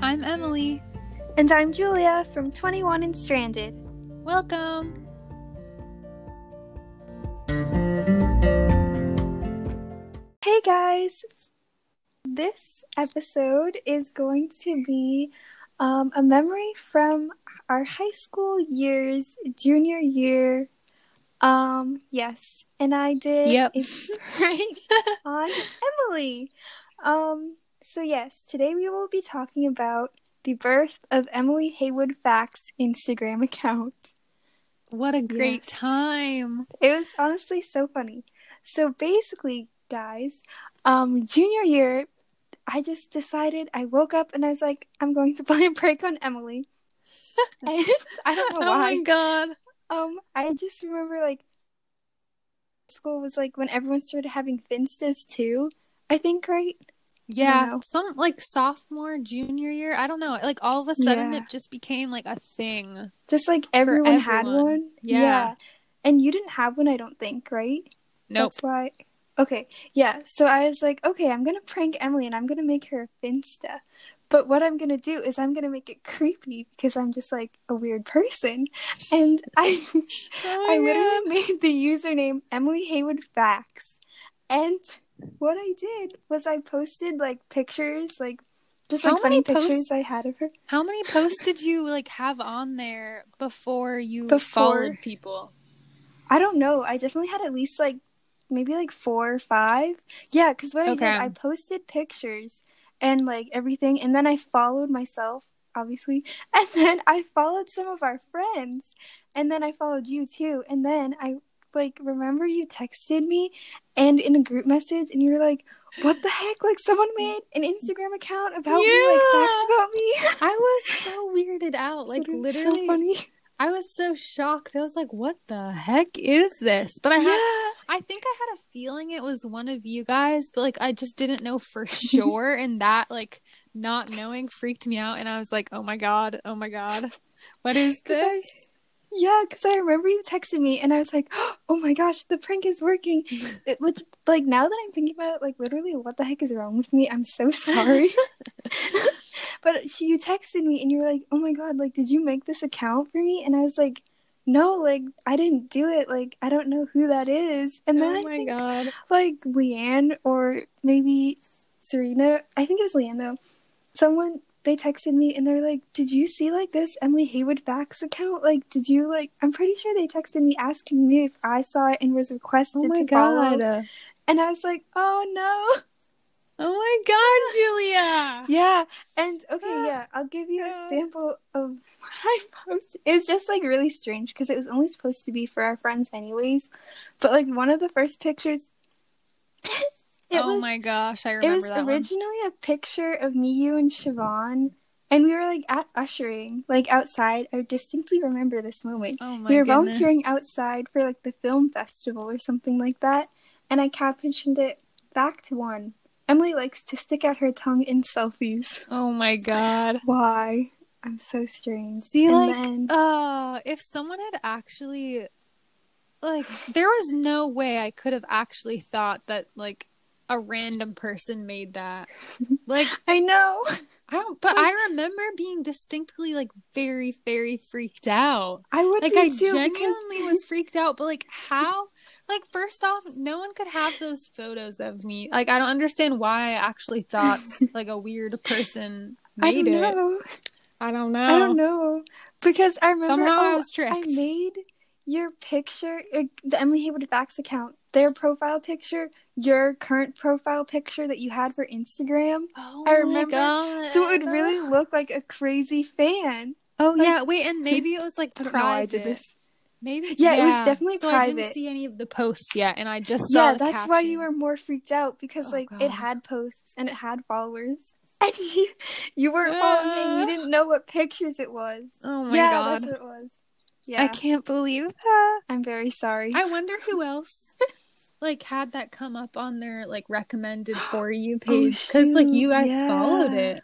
I'm Emily. And I'm Julia from 21 and Stranded. Welcome. Hey guys! This episode is going to be um, a memory from our high school years, junior year. Um, yes, and I did Yep. a on Emily. Um, so yes, today we will be talking about the birth of Emily Haywood Facts Instagram account. What a great Yes. time. It was honestly so funny. So basically, guys, um, junior year, I just decided. I woke up and I was like, I'm going to play a prank on Emily. and I don't know why. Oh my god. Um, I just remember like school was like when everyone started having finstas too. I think right. Yeah, some like sophomore, junior year. I don't know. Like all of a sudden, Yeah. it just became like a thing. Just like everyone, had one. Yeah. And you didn't have one, I don't think, right? Nope. That's why. Okay, yeah. So I was like, okay, I'm gonna prank Emily and I'm gonna make her a Finsta. But what I'm gonna do is I'm gonna make it creepy because I'm just like a weird person, and I Oh I literally made the username Emily Haywood Facts, and what I did was I posted like pictures, like just like How funny many pictures posts- I had of her. How many posts did you like have on there before you Before. followed people? I don't know. I definitely had at least like maybe like four or five. Yeah, because what I did, I posted pictures and like everything, and then I followed myself, obviously, and then I followed some of our friends, and then I followed you too, and then I like remember you texted me and in a group message and you were like what the heck like someone made an instagram account about me like Yeah. facts about me I was so weirded out. Like So literally, funny I was so shocked. I was like, "What the heck is this?" But I had, yeah I think I had a feeling it was one of you guys, but like I just didn't know for sure, and that like not knowing freaked me out. And I was like, "Oh my god, oh my god, what is this?" Yeah, because I remember you texted me and I was like, oh my gosh, the prank is working. It, which, like, now that I'm thinking about it, like, literally, what the heck is wrong with me? I'm so sorry. but she, you texted me and you were like, oh my god, like, did you make this account for me? And I was like, no, like, I didn't do it. Like, I don't know who that is. And then oh my think, god. like, Leanne or maybe Serena, I think it was Leanne though, someone they texted me and they're like, "Did you see like this Emily Haywood Facts account? Like, did you like?" I'm pretty sure they texted me asking me if I saw it and was requested Oh my to follow. god. And I was like, "Oh no." Oh my god, Julia. Yeah. And okay, yeah, I'll give you a sample of what I posted. It was just like really strange because it was only supposed to be for our friends anyways. But like one of the first pictures. it oh was my gosh, I It remember was that one. originally a picture of me, you, and Siobhan, and we were like at ushering, like outside. I distinctly remember this moment. Oh my we were goodness. volunteering outside for like the film festival or something like that, and I captioned it back to one. Emily likes to stick out her tongue in selfies. Oh my god. Why? I'm so strange. See, and like, then, uh, if someone had actually, like, there was no way I could have actually thought that, like, a random person made that. Like, I know. I don't, but I remember being distinctly, like, very, very freaked out. I would Like, I genuinely because was freaked out, but, like, how? Like, first off, no one could have those photos of me. Like, I don't understand why I actually thought, like, a weird person I made don't it. know. I don't know. I don't know because I remember Somehow I oh, was tricked. I made your picture, the Emily Haywood Facts account, their profile picture, your current profile picture that you had for Instagram. Oh I my remember- God. So it would really look like a crazy fan. Oh like- yeah, wait, and maybe it was like private. don't know why I did this. Maybe Yeah, it was definitely so I didn't see any of the posts yet, and I just saw. Yeah, that's why you were more freaked out because Oh, like God. it had posts and it had followers. And you, you weren't following you ah. didn't know what pictures it was. Oh my yeah, god, that's what it was. Yeah, I can't believe that. I'm very sorry. I wonder who else like had that come up on their like recommended for you Oh, page because like you guys yeah. followed it.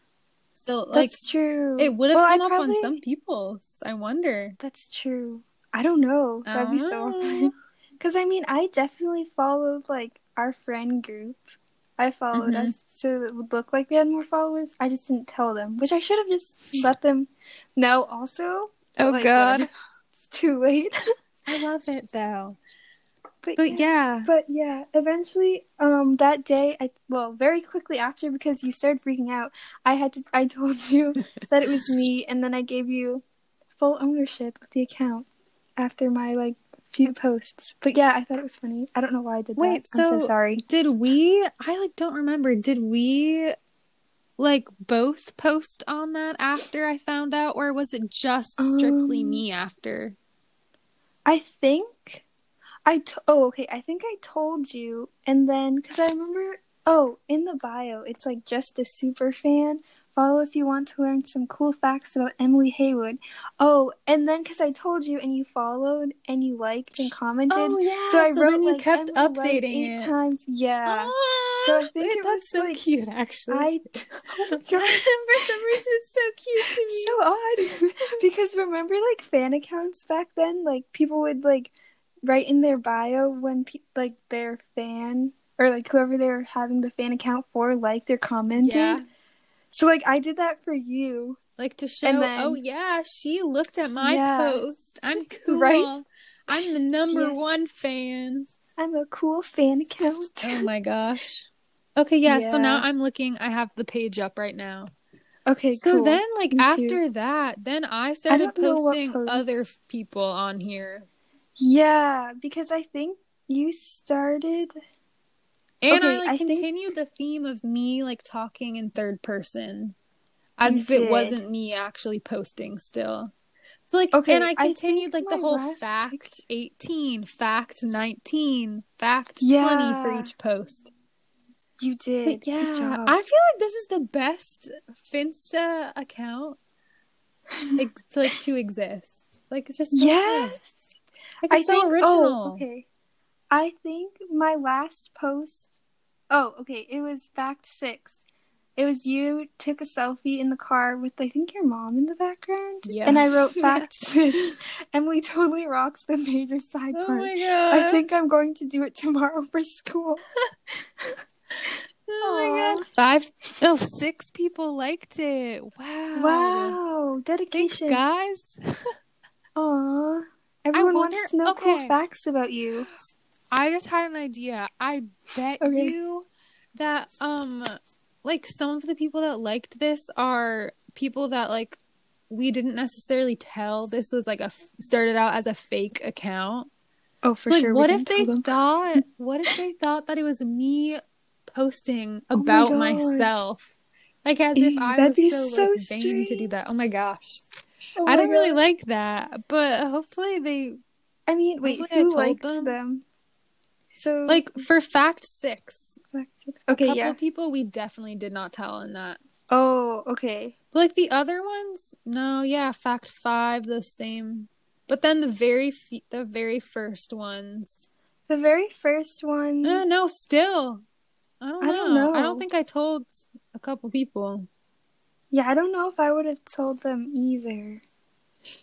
So like That's true. it would have Well, I come up probably- on some people's. I wonder. That's true. I don't know. That'd be so Oh. Because I mean, I definitely followed like our friend group, I followed Mhm. us so it would look like we had more followers. I just didn't tell them, which I should have just let them know also. Oh Like, God. It's too late. I love it though. But, But yes, yeah. But yeah, eventually, um, that day, I well, very quickly after, because you started freaking out, I had to. I told you that it was me, and then I gave you full ownership of the account after my like few posts. But yeah, I thought it was funny. I don't know why I did Wait, that. I'm so- so sorry. Did we? I like don't remember. Did we? Like both post on that after I found out, or was it just strictly Um, me after? I think I t- oh okay. I think I told you, and then because I remember oh in the bio it's like just a super fan. Follow if you want to learn some cool facts about Emily Haywood. Oh, and then because I told you and you followed and you liked and commented. Oh yeah. so I wrote then you like, kept Emily updating eight it. times. Yeah. Ah, So I think wait, it that's was, so like, cute. Actually, I oh my god. for some reason it's so cute to me. so odd because remember like fan accounts back then like people would like write in their bio when pe- like their fan or like whoever they were having the fan account for liked or commented Yeah. so like i did that for you Like to show, And then- oh yeah, she looked at my Yeah. post. I'm cool. Right? I'm the number Yes. one fan. i'm a cool fan account Oh my gosh. Okay, yeah, so now I'm looking I have the page up right now. okay So cool. then like Me too. after that, then I started what posting other people on here. Yeah because i think you started And I like I think- continued the theme of me like talking in third person. As You if it wasn't me actually posting still. So like Okay, and I I continued like the whole last fact 18, fact 19, fact 20 for each post. you did But yeah, Good job. I feel like this is the best Finsta account like, to like to exist. Like it's just so yes. Like it's so think, oh, original. Oh, okay. I think my last post. Oh, okay. It was fact six. It was you took a selfie in the car with I think your mom in the background. Yeah. And I wrote fact six. Emily totally rocks the major side Oh part. my god. I think I'm going to do it tomorrow for school. Oh my god. Five no, six people liked it. Wow. Wow, Thanks dedication. guys. Aw. Everyone wonder- wants to know okay. cool facts about you. I just had an idea. I bet Okay. you that um like some of the people that liked this are people that like we didn't necessarily tell this was like a f- started out as a fake account. Oh, for like sure. what if they thought what if they thought that it was me posting Oh my about myself? Like as if I that'd was be so, so like vain to do that. Oh my gosh. Oh I don't really like that, but hopefully they I mean, wait, I who told liked them. them? So like for fact 6. fact six. A Okay, couple yeah. people we definitely did not tell in that. Oh, okay. But like the other ones, no, yeah, fact 5 the same. But then the very fe- the very first ones. The very first one. Uh, no, still. I don't, I know. don't know. I don't think I told a couple people. Yeah, I don't know if I would have told them either.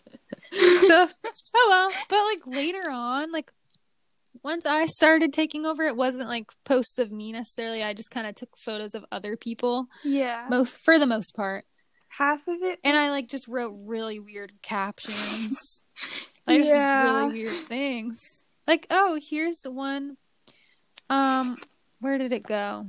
so oh well but like later on like once i started taking over it wasn't like posts of me necessarily i just kind of took photos of other people Yeah. most for the most part Half of it. and i like just wrote really weird captions like just Yeah. really weird things like oh here's one um where did it go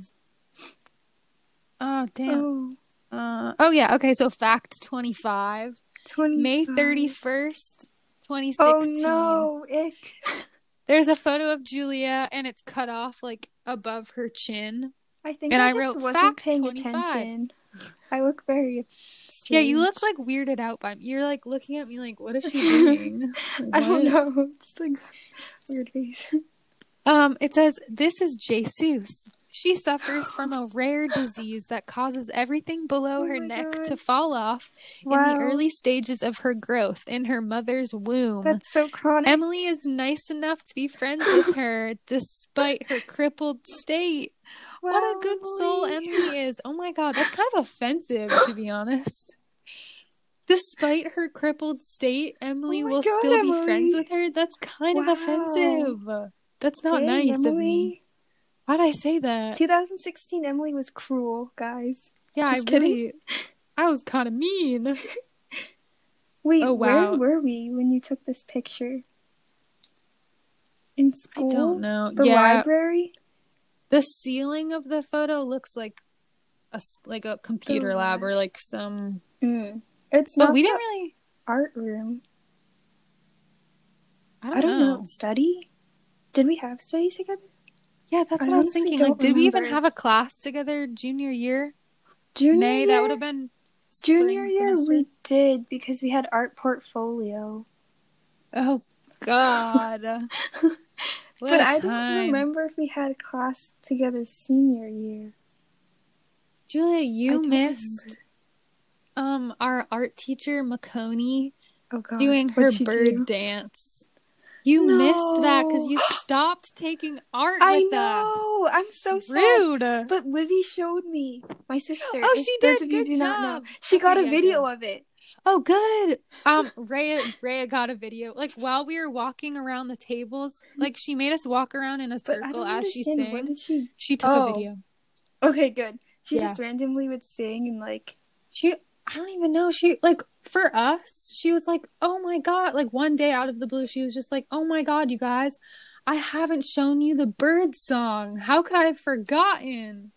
oh damn Oh, uh, oh yeah okay so fact 25 20. may 31st 2016 Oh no, ick. There's a photo of Julia and it's cut off like above her chin. I think And I, I wrote wasn't paying 25. attention. I look very. Yeah, you look like weirded out by me. You're like looking at me like, what is she doing? I don't know. Just like weird face. Um, it says this is Jesus. She suffers from a rare disease that causes everything below Oh her neck God. to fall off in the early stages of her growth in her mother's womb. That's so chronic. Emily is nice enough to be friends with her despite her crippled state. what a Wow, good soul Emily. Emily is. Oh my god, that's kind of offensive to be honest. Despite her crippled state, Emily Oh will God, still be friends with her. That's kind Wow. of offensive. That's not Dang, nice of me. Why'd I say that? 2016 Emily was cruel, guys. Yeah, I Just kidding. really, I was kind of mean. Wait, Oh, wow. where were we when you took this picture? In school? I don't know. The yeah, library? the ceiling of the photo looks like a like a computer The lab or like some. Mm. It's But not we didn't really. art room. I don't, I don't know. know. Study? Did we have study together? Yeah, that's I what I was thinking. Like, did we even have a class together junior year? Junior May year? that would have been Junior year semester. we did because we had art portfolio. Oh God. But I don't remember if we had a class together senior year. Julia, you missed um our art teacher Maconi Oh doing her bird do? dance. You missed that because you stopped taking art I with know. I'm so us. sad. Rude. But Livy showed me my sister. Oh, she those did. of you Good do not know. job. She got Okay, a video of it. Oh, good. Um, Rhea, Rhea got a video. Like while we were walking around the tables, like she made us walk around in a circle as she sang. did she? She took Oh. a video. Okay, good. She Yeah. just randomly would sing and like. She, I don't even know. She like for us, she was like, "Oh my god!" Like one day out of the blue, she was just like, "Oh my god, you guys, I haven't shown you the bird song. How could I have forgotten?"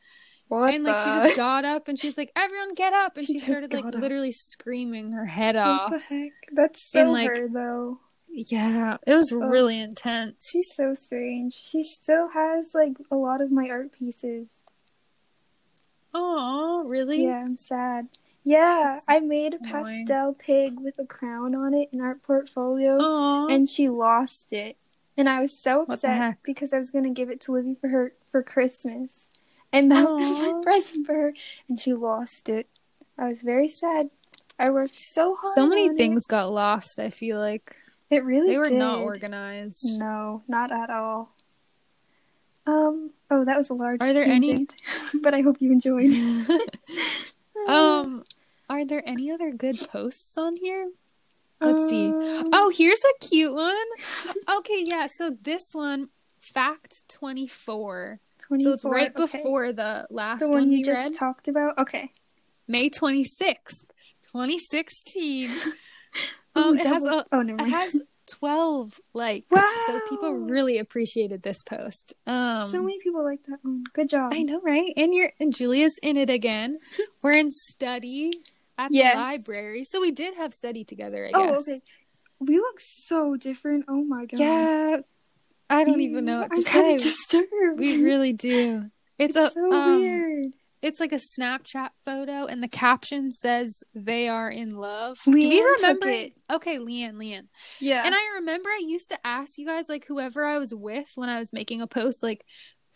What and like she just got up and she's like, "Everyone get up!" And She she, started like up. literally screaming her head off. What the heck? That's so And, like, her though. Yeah, it was oh, really intense. She's so strange. She still has like a lot of my art pieces. Oh, really? Yeah, I'm sad. Yeah, I made a annoying. pastel pig with a crown on it in art portfolio, Aw. and she lost it. And I was so upset because I was gonna give it to Livy for her for Christmas, and that was my present for her, and she lost it. I was very sad. I worked so hard. so many things got lost. I feel like It, it really they were not organized. No, not at all. Um. Oh, that was a large. Are there any- but I hope you enjoyed. um, are there any other good posts on here? Let's see. Um, Oh, here's a cute one. Okay, yeah. So this one, fact twenty four. So it's right okay. before the last the one, one you just read, talked about. Okay. May twenty sixth, twenty sixteen. Ooh, Um, it has a oh, it has 12 likes. Wow. So people really appreciated this post. Um so many people like that one. Good job. I know, right? And you're and Julia's in it again. We're in study at Yes. the library. So we did have study together, I guess. Oh, guess. okay. We look so different. Oh my god. Yeah. I don't even know what to I'm kind say. of disturbed. We really do. It's, It's a so um, weird. It's like a Snapchat photo, and the caption says they are in love. Do Leanne took remember it. Okay, Leanne, Leanne. Yeah. And I remember I used to ask you guys, like, whoever I was with when I was making a post, like,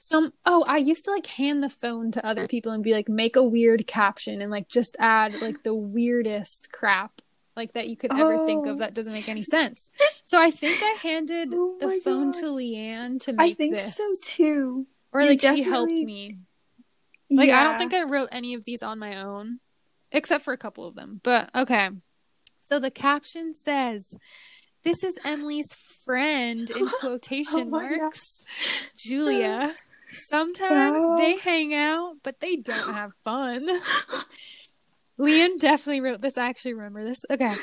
some, oh, I used to like hand the phone to other people and be like, make a weird caption and like just add like the weirdest crap like that you could ever think Oh. of that doesn't make any sense. So I think I handed Oh the phone God. to Leanne to make I think this. so too. Or like she helped me. Like I don't think I wrote any of these on my own, except for a couple of them. But okay. So the caption says, "This is Emily's friend in oh quotation Oh my God. marks, Julia. Sometimes Wow. they hang out, but they don't have fun." Leanne definitely wrote this. I actually remember this. Okay.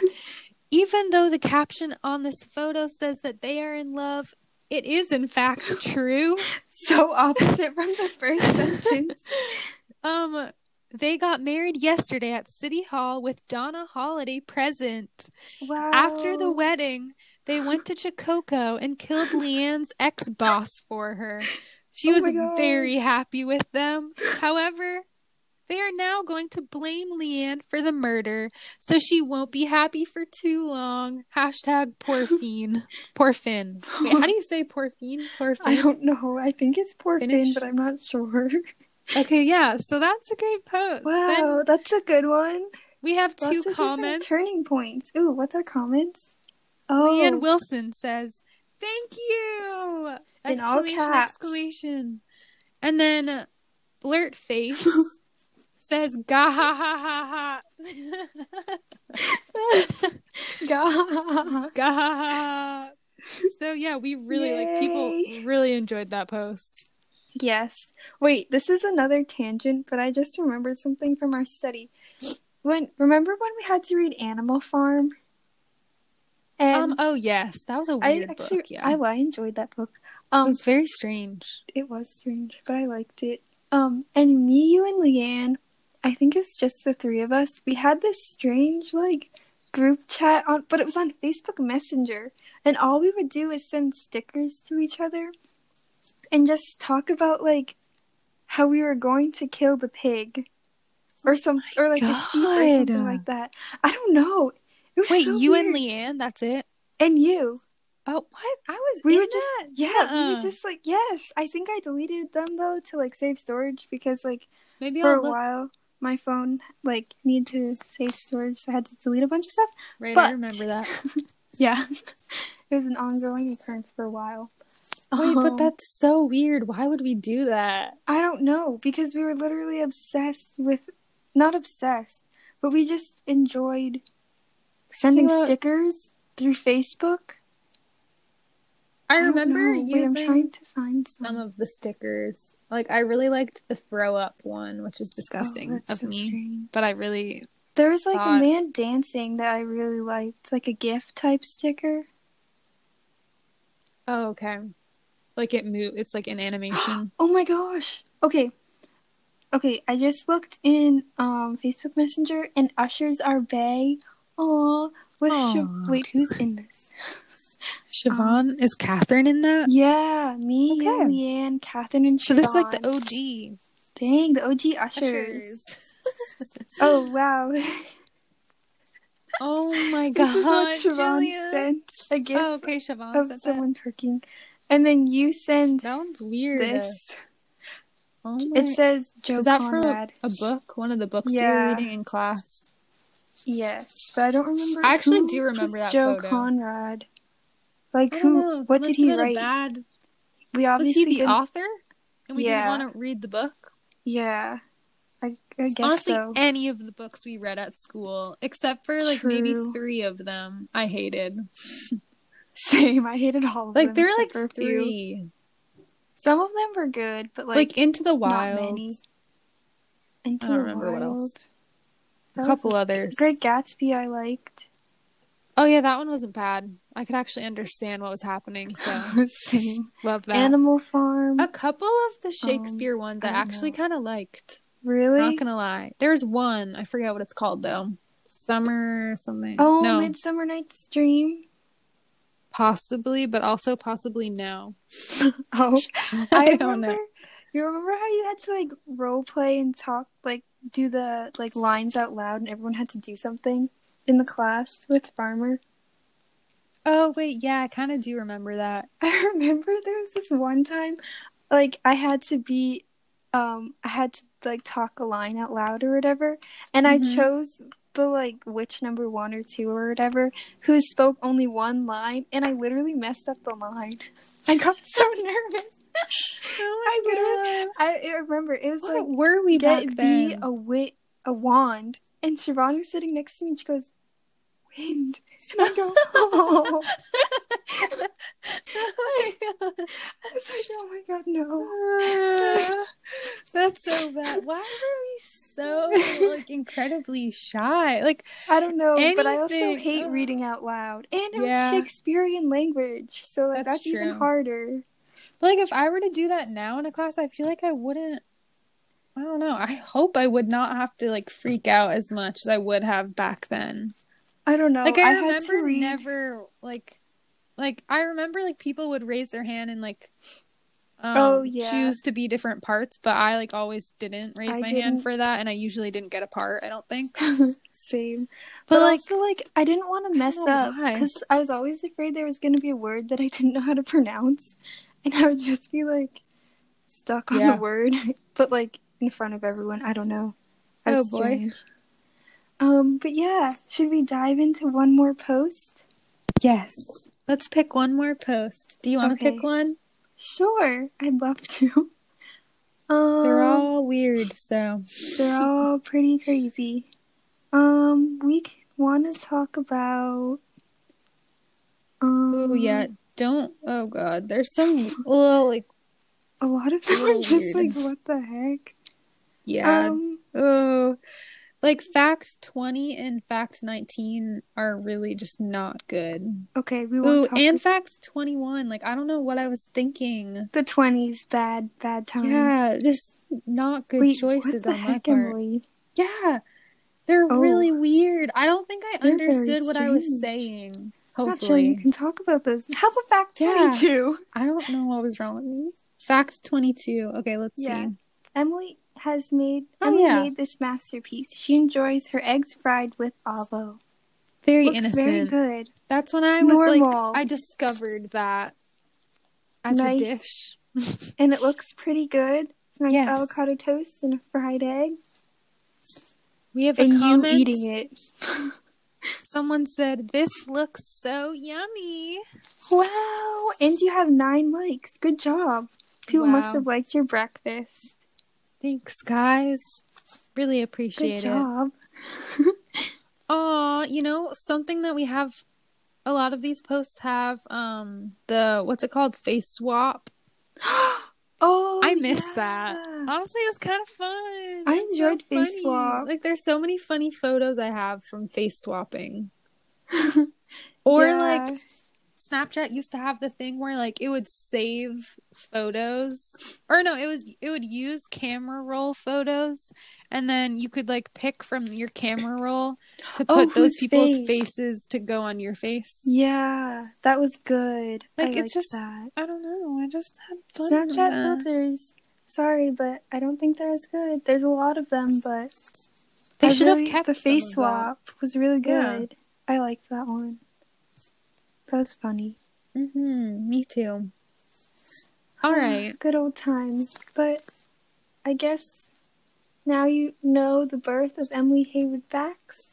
Even though the caption on this photo says that they are in love, it is in fact true. so opposite from the first sentence. Um, they got married yesterday at City Hall with Donna Holiday present. Wow. After the wedding, they went to Chicoko and killed Leanne's ex boss for her. She Oh was very happy with them. However, they are now going to blame Leanne for the murder, so she won't be happy for too long. Hashtag poor fiend. Poor Finn. Wait, how do you say poor fiend? Poor I don't know. I think it's poor Finish. Finn, but I'm not sure. Okay, yeah, so that's a great post. Wow, Then that's a good one. we have Lots two comments. Turning points. Ooh, what's our comments? Oh, Leanne Wilson says, "Thank you!" In all Exclamation! caps. Exclamation! And then Blurt Face says, "Ga ha ha ha ha." Ga ha ha. So yeah, we really like people really enjoyed that post. Yes. Wait, this is another tangent, but I just remembered something from our study. When remember when we had to read Animal Farm? Um. Oh yes, that was a weird actually book. Yeah, I, I enjoyed that book. it Um was very strange. it was strange, but I liked it. Um and me, you and Leanne, I think it's just the three of us. We had this strange like group chat on but it was on Facebook Messenger. And all we would do is send stickers to each other and just talk about like how we were going to kill the pig. Or some or like a sheep or something like that. I don't know. Wait, so you and weird. Leanne? That's it? and you. Oh, what? I was We were just that? yeah, we were just like yes. I think I deleted them though to like save storage because like maybe for I'll a look. while my phone like needed to save storage, so I had to delete a bunch of stuff. Right, but- I remember that. Yeah, it was an ongoing occurrence for a while. Wait, but Um, that's so weird. Why would we do that? I don't know because we were literally obsessed with not obsessed, but we just enjoyed sending know- stickers through Facebook. I remember know. Wait, I'm trying to find some. some of the stickers. Like I really liked the throw up one, which is Oh, disgusting that's of so me. strange. But I really There was like thought- a man dancing that I really liked, like a GIF type sticker. Oh, okay. Like it move it's like an animation. Oh my gosh. Okay. Okay, I just looked in um Facebook Messenger and Ushers Are Bay. Aw, with Aw. Siobhan. Wait, who's in this? Siobhan um, is Catherine in that? Yeah, me, you, Okay. Leanne, Catherine, and So this is like the OG Dang, the OG Ushers. Ushers. Oh wow. oh my this is what god, Siobhan sent. A gift Oh, okay, Siobhan of sent that. someone twerking. And then you send one's weird. this. Oh my- It says Joe is that Conrad. from a book? One of the books you were reading in class? Yes, but I don't remember. I actually do remember that Joe photo. Conrad. Like who? know. What did he write? Bad... we Was obviously he the didn't- author? And we Yeah. didn't want to read the book? Yeah, I, I guess Honestly, so. any of the books we read at school, except for like maybe three of them, I hated. Same. I hated all of Like them. Like there were like three. Some of them were good, but Like, like, Into the Wild. Into I don't remember what Wild. That A was couple others. Great Gatsby, I liked. Oh yeah, that one wasn't bad. I could actually understand what was happening, so Same. love that. Animal Farm. a couple of the um, Shakespeare ones I, I actually kind of liked. really? Not gonna lie. There's one I forget what it's called though. Summer something. oh, no, Midsummer Night's Dream. possibly, but also possibly no. Oh, I, I, don't remember. know. You remember how you had to like role play and talk, like do the like lines out loud, and everyone had to do something in the class with Farmer. Oh wait, yeah, I kind of do remember that. I remember there was this one time, like I had to be, um, I had to like talk a line out loud or whatever, and I Mhm. chose the like which number one or two or whatever who spoke only one line, and I literally messed up the line. I got so nervous. Oh I literally, I, I remember it was What like were we back get then? thee a wit a wand, and Siobhan was sitting next to me, and she goes, "Wind," and I go, "Oh." oh I was like, oh my god, no. That's so bad. Why were we so like incredibly shy? Like I don't know, but I also hate ugh. reading out loud. And it Yeah. was Shakespearean language, so like That's that's, even harder. But like if I were to do that now in a class, I feel like I wouldn't I don't know. I hope I would not have to like freak out as much as I would have back then. I don't know. like I, to remember read- never like like I remember like people would raise their hand and like um, Oh, yeah. choose to be different parts, but I like always didn't raise I my didn't- hand for that and I usually didn't get a part, I don't think. Same. But, But, like, also, like, I didn't want to mess up because I was always afraid there was going to be a word that I didn't know how to pronounce, and I would just be like stuck on Yeah. the word, but like in front of everyone. I don't know. Oh, That's boy. Um, but yeah, should we dive into one more post? Yes. Let's pick one more post. Do you want to Okay. pick one? Sure, I'd love to. Um, They're all weird, so they're all pretty crazy. Um, we want to talk about. Um, Ooh, yeah. Don't. Oh God. There's some little like a lot of them are just weird. like, what the heck? Yeah. Um, oh, like fact 20 and fact 19 are really just not good. okay, we Ooh, won't talk. and fact 21. Like, I don't know what I was thinking. the twenties, bad, bad times. Yeah, just not good Wait, choices what the on my part. Emily? Yeah, they're Oh. really weird. I don't think I understood what I was saying. I'm Not sure you can talk about this. How about fact Yeah. twenty-two? I don't know what was wrong with me. Fact 22. Okay, let's Yeah. see. Emily has made. Oh, Emily yeah. made this masterpiece. She enjoys her eggs fried with avo. Very Looks innocent. very good. That's when I was Normal. like, I discovered that as Nice. a dish. and it looks pretty good. It's nice Yes. avocado toast and a fried egg, We have a and you comment. eating it. Someone said, "This looks so yummy." Wow! And you have nine likes. Good job. People must have liked your breakfast. Thanks, guys. Really appreciate it. Good job. Aw, you know, something that we have a lot of these posts have um the what's it called? Face swap. oh, I miss yeah. that. Honestly, it was kind of fun. I It's so enjoyed face funny. swap. Like there's so many funny photos I have from face swapping. or Yeah. like Snapchat used to have the thing where like it would save photos or no, it was it would use camera roll photos and then you could like pick from your camera roll to Oh, put those people's face? faces to go on your face. Yeah, that was good. Like, I it's just that. I don't know. I just had Snapchat filters. Sorry, but I don't think they're as good. There's a lot of them, but They I should have kept the face swap was really Yeah. good. I liked that one. That was funny. Mm-hmm. Me too. All right. Good old times. But I guess now you know the birth of Emily Haywood Facts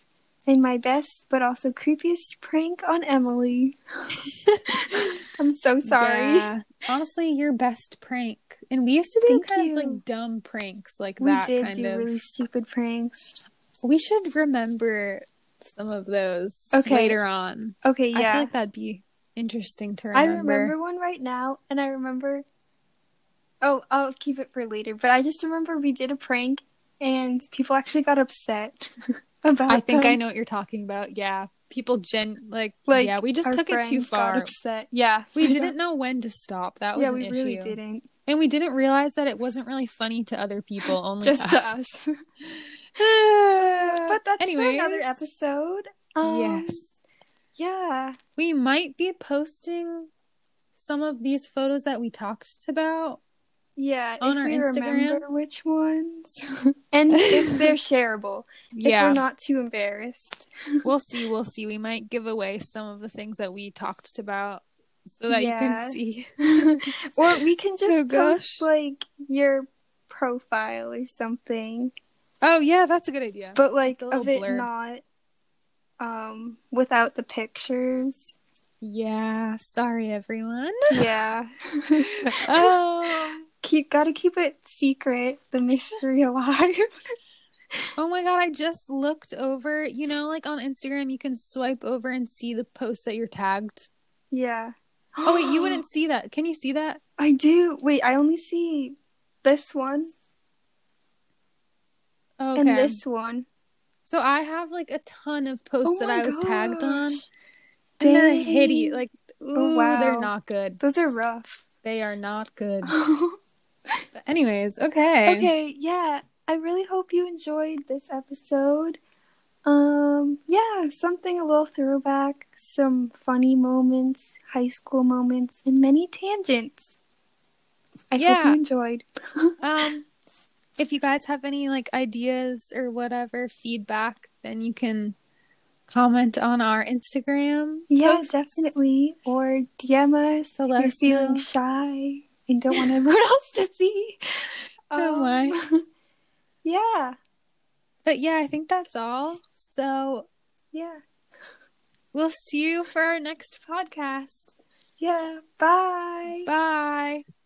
and my best but also creepiest prank on Emily. I'm so sorry. Yeah. Honestly, your best prank. And we used to do Thank kind you. of like dumb pranks like We that did kind do of. really stupid pranks. We should remember some of those Okay. later on. Okay, yeah. I feel like that'd be interesting to remember. I remember. one right now, and I remember. Oh, I'll keep it for later. But I just remember we did a prank, and people actually got upset about. I think I know what you're talking about. Yeah. People gen like, Like yeah, we just took it too far. Yeah, We I didn't know when to stop. That was Yeah, an we issue. really didn't. And we didn't realize that it wasn't really funny to other people, only Just to us. but that's for another episode. Um, yes. Yeah. We might be posting some of these photos that we talked about. Yeah. On if our Instagram? remember which ones, and if they're shareable, if Yeah. we're not too embarrassed. we'll see. We'll see. We might give away some of the things that we talked about so that you can see. or we can just Oh, post like your profile or something, Oh, yeah, that's a good idea. but like of it blurb. not um without the pictures. yeah. Sorry, everyone. Yeah. oh. keep gotta keep it secret, the mystery alive. Oh my god, I just looked over. You know, like on Instagram, you can swipe over and see the posts that you're tagged. yeah. Oh, wait, you wouldn't see that. Can you see that? I do. Wait, I only see this one Oh, and this one. So I have like a ton of posts Oh that I was tagged on. gosh. And they're Dang. hideous. Like, oh, ooh, wow. they're not good. Those are rough. They are not good. But anyways, okay. okay, yeah. I really hope you enjoyed this episode. Um, yeah, something a little throwback, some funny moments, high school moments, and many tangents. I hope you enjoyed. Um, if you guys have any like ideas or whatever feedback, then you can comment on our Instagram. Yeah, posts. definitely. Or DM us So if you're feeling know. shy and don't want everyone else to see. Oh Um, my. Yeah, But yeah, I think that's all. So yeah, we'll see you for our next podcast. yeah. Bye. Bye.